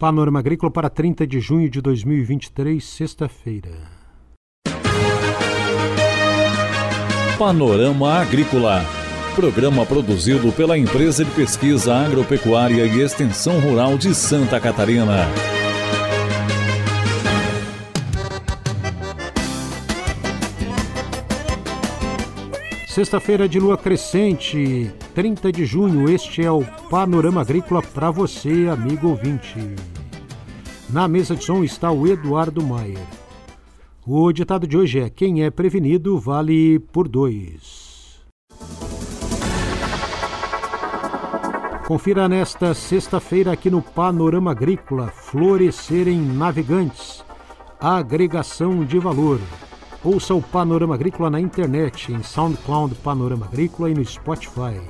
Panorama Agrícola para 30 de junho de 2023, sexta-feira. Panorama Agrícola. Programa produzido pela Empresa de Pesquisa Agropecuária e Extensão Rural de Santa Catarina. Sexta-feira de lua crescente, 30 de junho, este é o Panorama Agrícola para você, amigo ouvinte. Na mesa de som está o Eduardo Maier. O ditado de hoje é: quem é prevenido vale por dois. Confira nesta sexta-feira aqui no Panorama Agrícola Florescerem Navegantes Agregação de Valor. Ouça o Panorama Agrícola na internet, em SoundCloud Panorama Agrícola e no Spotify.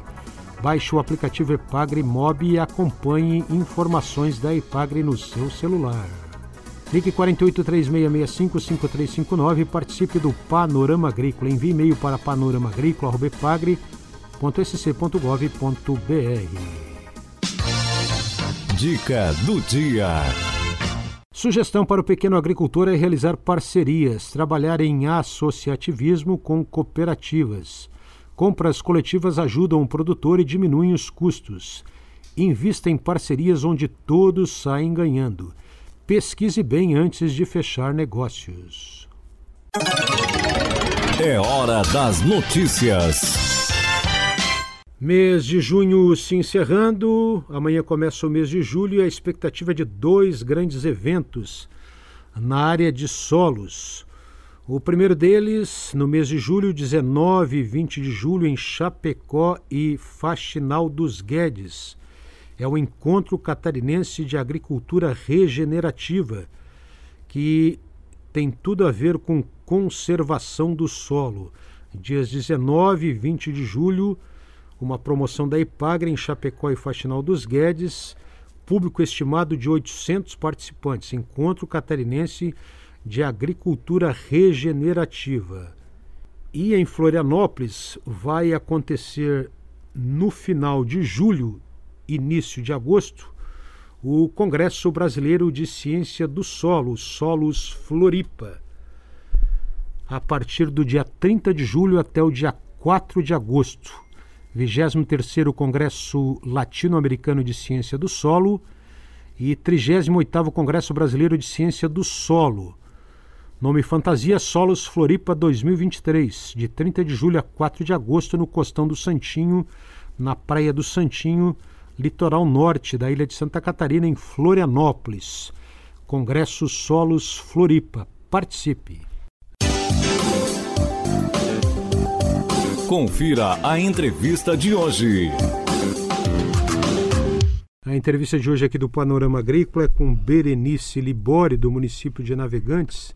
Baixe o aplicativo Epagre Mob e acompanhe informações da Epagre no seu celular. Ligue 4836655359 e participe do Panorama Agrícola. Envie e-mail para panoramaagrícola.sc.gov.br. Dica do dia. Sugestão para o pequeno agricultor é realizar parcerias, trabalhar em associativismo com cooperativas. Compras coletivas ajudam o produtor e diminuem os custos. Invista em parcerias onde todos saem ganhando. Pesquise bem antes de fechar negócios. É hora das notícias. Mês de junho se encerrando, amanhã começa o mês de julho e a expectativa é de dois grandes eventos na área de solos. O primeiro deles, no mês de julho, 19 e 20 de julho, em Chapecó e Faxinal dos Guedes. É o Encontro Catarinense de Agricultura Regenerativa, que tem tudo a ver com conservação do solo. Dias 19 e 20 de julho, uma promoção da Ipagre em Chapecó e Faxinal dos Guedes, público estimado de 800 participantes, encontro catarinense de agricultura regenerativa. E em Florianópolis vai acontecer no final de julho, início de agosto, o Congresso Brasileiro de Ciência do Solo, Solos Floripa, a partir do dia 30 de julho até o dia 4 de agosto. 23º Congresso Latino-Americano de Ciência do Solo e 38º Congresso Brasileiro de Ciência do Solo. Nome Fantasia Solos Floripa 2023, de 30 de julho a 4 de agosto no Costão do Santinho, na Praia do Santinho, litoral norte da ilha de Santa Catarina, em Florianópolis. Congresso Solos Floripa. Participe! Confira a entrevista de hoje. A entrevista de hoje aqui do Panorama Agrícola é com Berenice Libori, do município de Navegantes,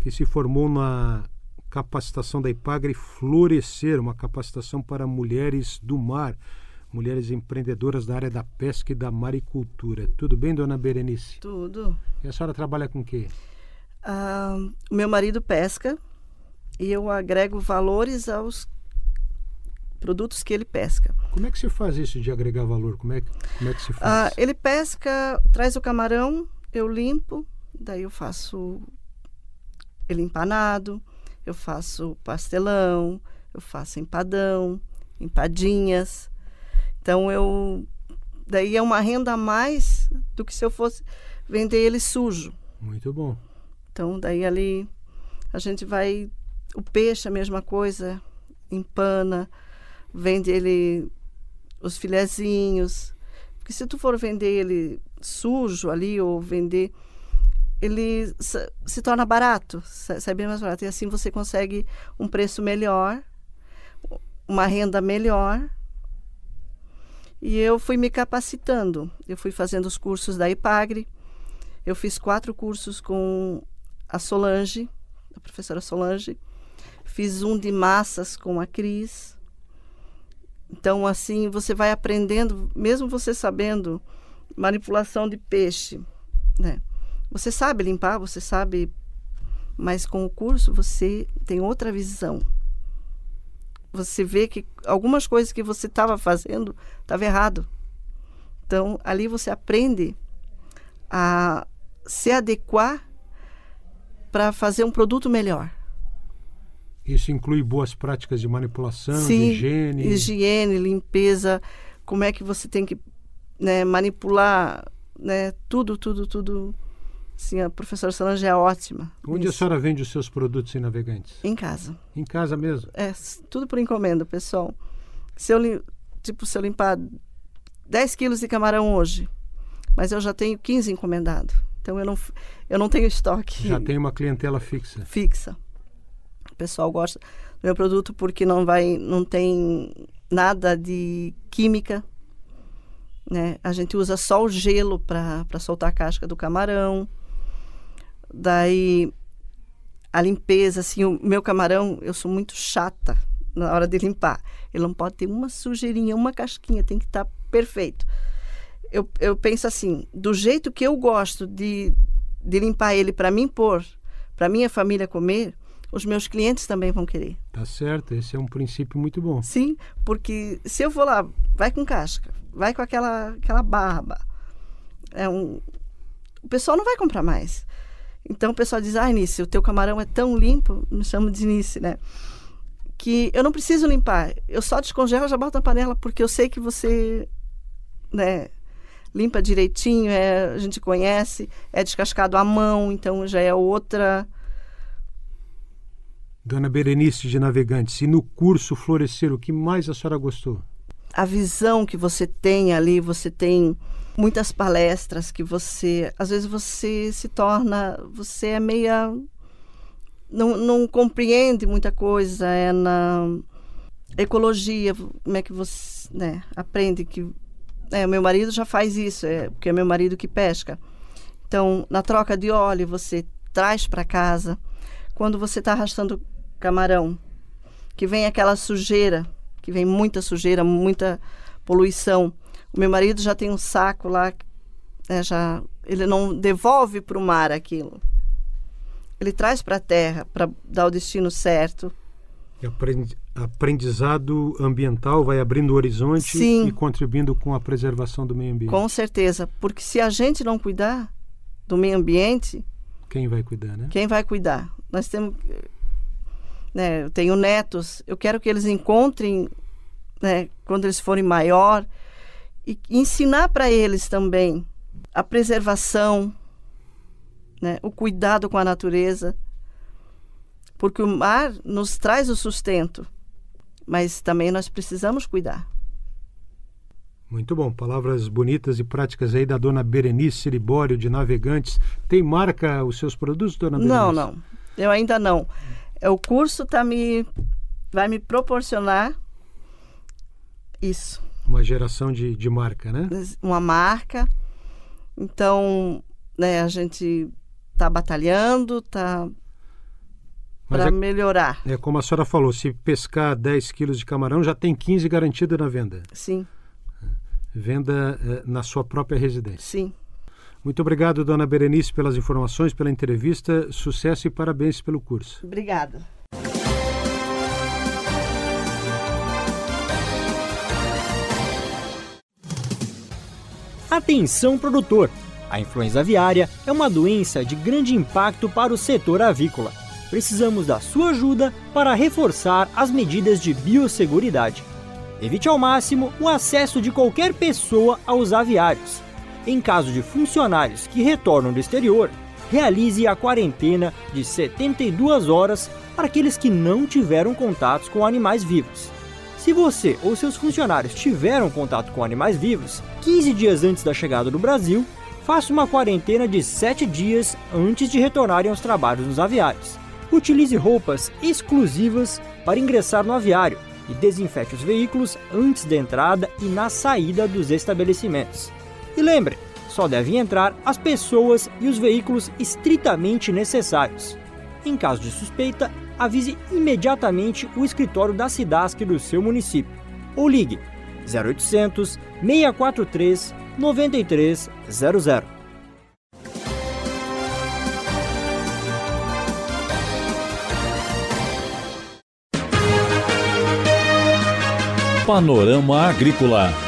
que se formou na capacitação da IPAGRE Florescer, uma capacitação para mulheres do mar, mulheres empreendedoras da área da pesca e da maricultura. Tudo bem, dona Berenice? Tudo. E a senhora trabalha com o quê? Uh, o meu marido pesca e eu agrego valores aos produtos que ele pesca. Como é que se faz isso de agregar valor? Como é, como é que se faz? Ah, ele pesca, traz o camarão, eu limpo, daí eu faço ele empanado, eu faço pastelão, eu faço empadão, empadinhas. Então eu daí é uma renda a mais do que se eu fosse vender ele sujo. Muito bom. Então daí ali a gente vai o peixe a mesma coisa, empana, vende ele os filezinhos. Porque se tu for vender ele sujo ali ou vender, ele se, torna barato, sai bem mais barato. E assim você consegue um preço melhor, uma renda melhor. E eu fui me capacitando. Eu fui fazendo os cursos da IPAGRE. Eu fiz quatro cursos com a Solange, a professora Solange. Fiz um de massas com a Cris. Então, assim, você vai aprendendo, mesmo você sabendo manipulação de peixe, né? Você sabe limpar, você sabe, mas com o curso você tem outra visão. Você vê que algumas coisas que você estava fazendo estava errado. Então, ali você aprende a se adequar para fazer um produto melhor. Isso inclui boas práticas de manipulação, Sim, de higiene. higiene, limpeza, como é que você tem que né, manipular, né, tudo, tudo, tudo. Sim, a professora Solange é ótima. Onde a nisso. senhora vende os seus produtos em navegantes? Em casa. Em casa mesmo. É, tudo por encomenda, pessoal. Se eu, tipo, se eu limpar 10 quilos de camarão hoje, mas eu já tenho 15 encomendado. Então eu não, eu não tenho estoque Já tem uma clientela fixa. fixa. Pessoal gosta do meu produto porque não vai, não tem nada de química. Né? A gente usa só o gelo para soltar a casca do camarão. Daí a limpeza, assim, o meu camarão, eu sou muito chata na hora de limpar. Ele não pode ter uma sujeirinha, uma casquinha, tem que estar perfeito. Eu, eu penso assim, do jeito que eu gosto de, de limpar ele para mim pôr, para minha família comer, os meus clientes também vão querer. Tá certo, esse é um princípio muito bom. Sim, porque se eu for lá, vai com casca, vai com aquela, aquela barba, é um, o pessoal não vai comprar mais. Então o pessoal diz, ah, Nice, o teu camarão é tão limpo, me chamo de Nice, né? Que eu não preciso limpar, eu só descongelo e já boto na panela, porque eu sei que você, né, limpa direitinho, é, a gente conhece, é descascado à mão, então já é outra... Dona Berenice de Navegantes, e no curso Florescer, o que mais a senhora gostou? a visão que você tem ali, você tem muitas palestras que você, às vezes você se torna, você é meia não, não compreende muita coisa, é na ecologia, como é que você, né, aprende que é, meu marido já faz isso, é porque é meu marido que pesca. Então, na troca de óleo, você traz para casa. Quando você está arrastando camarão, que vem aquela sujeira, que vem muita sujeira, muita poluição. O meu marido já tem um saco lá, né, já ele não devolve para o mar aquilo. Ele traz para a terra para dar o destino certo. Aprendi- Aprendizado ambiental vai abrindo o horizonte Sim. e contribuindo com a preservação do meio ambiente. Com certeza, porque se a gente não cuidar do meio ambiente, Quem vai cuidar, né? quem vai cuidar? Nós temos, né, eu tenho netos, eu quero que eles encontrem, né, quando eles forem maior, e ensinar para eles também a preservação, né, o cuidado com a natureza, porque o mar nos traz o sustento, mas também nós precisamos cuidar. Muito bom. Palavras bonitas e práticas aí da dona Berenice Libório de Navegantes. Tem marca os seus produtos, dona Berenice? Não, não. Eu ainda não. É, O curso tá me vai me proporcionar isso, Uma geração de, de marca, né? uma marca. Então, né, a gente tá batalhando, tá para é- melhorar. É como a senhora falou, se pescar 10 quilos de camarão, já tem 15 garantido na venda. Sim, Venda eh, na sua própria residência. sim. Muito obrigado, dona Berenice, pelas informações, pela entrevista. Sucesso e parabéns pelo curso. Obrigada. Atenção produtor! A influenza aviária é uma doença de grande impacto para o setor avícola. Precisamos da sua ajuda para reforçar as medidas de biosseguridade. Evite ao máximo o acesso de qualquer pessoa aos aviários. Em caso de funcionários que retornam do exterior, realize a quarentena de 72 horas para aqueles que não tiveram contatos com animais vivos. Se você ou seus funcionários tiveram contato com animais vivos 15 dias antes da chegada do Brasil, faça uma quarentena de 7 dias antes de retornarem aos trabalhos nos aviários. Utilize roupas exclusivas para ingressar no aviário e desinfete os veículos antes da entrada e na saída dos estabelecimentos. Lembre, só devem entrar as pessoas e os veículos estritamente necessários. Em caso de suspeita, avise imediatamente o escritório da SIDASC do seu município ou ligue 0800 643 9300. Panorama Agrícola.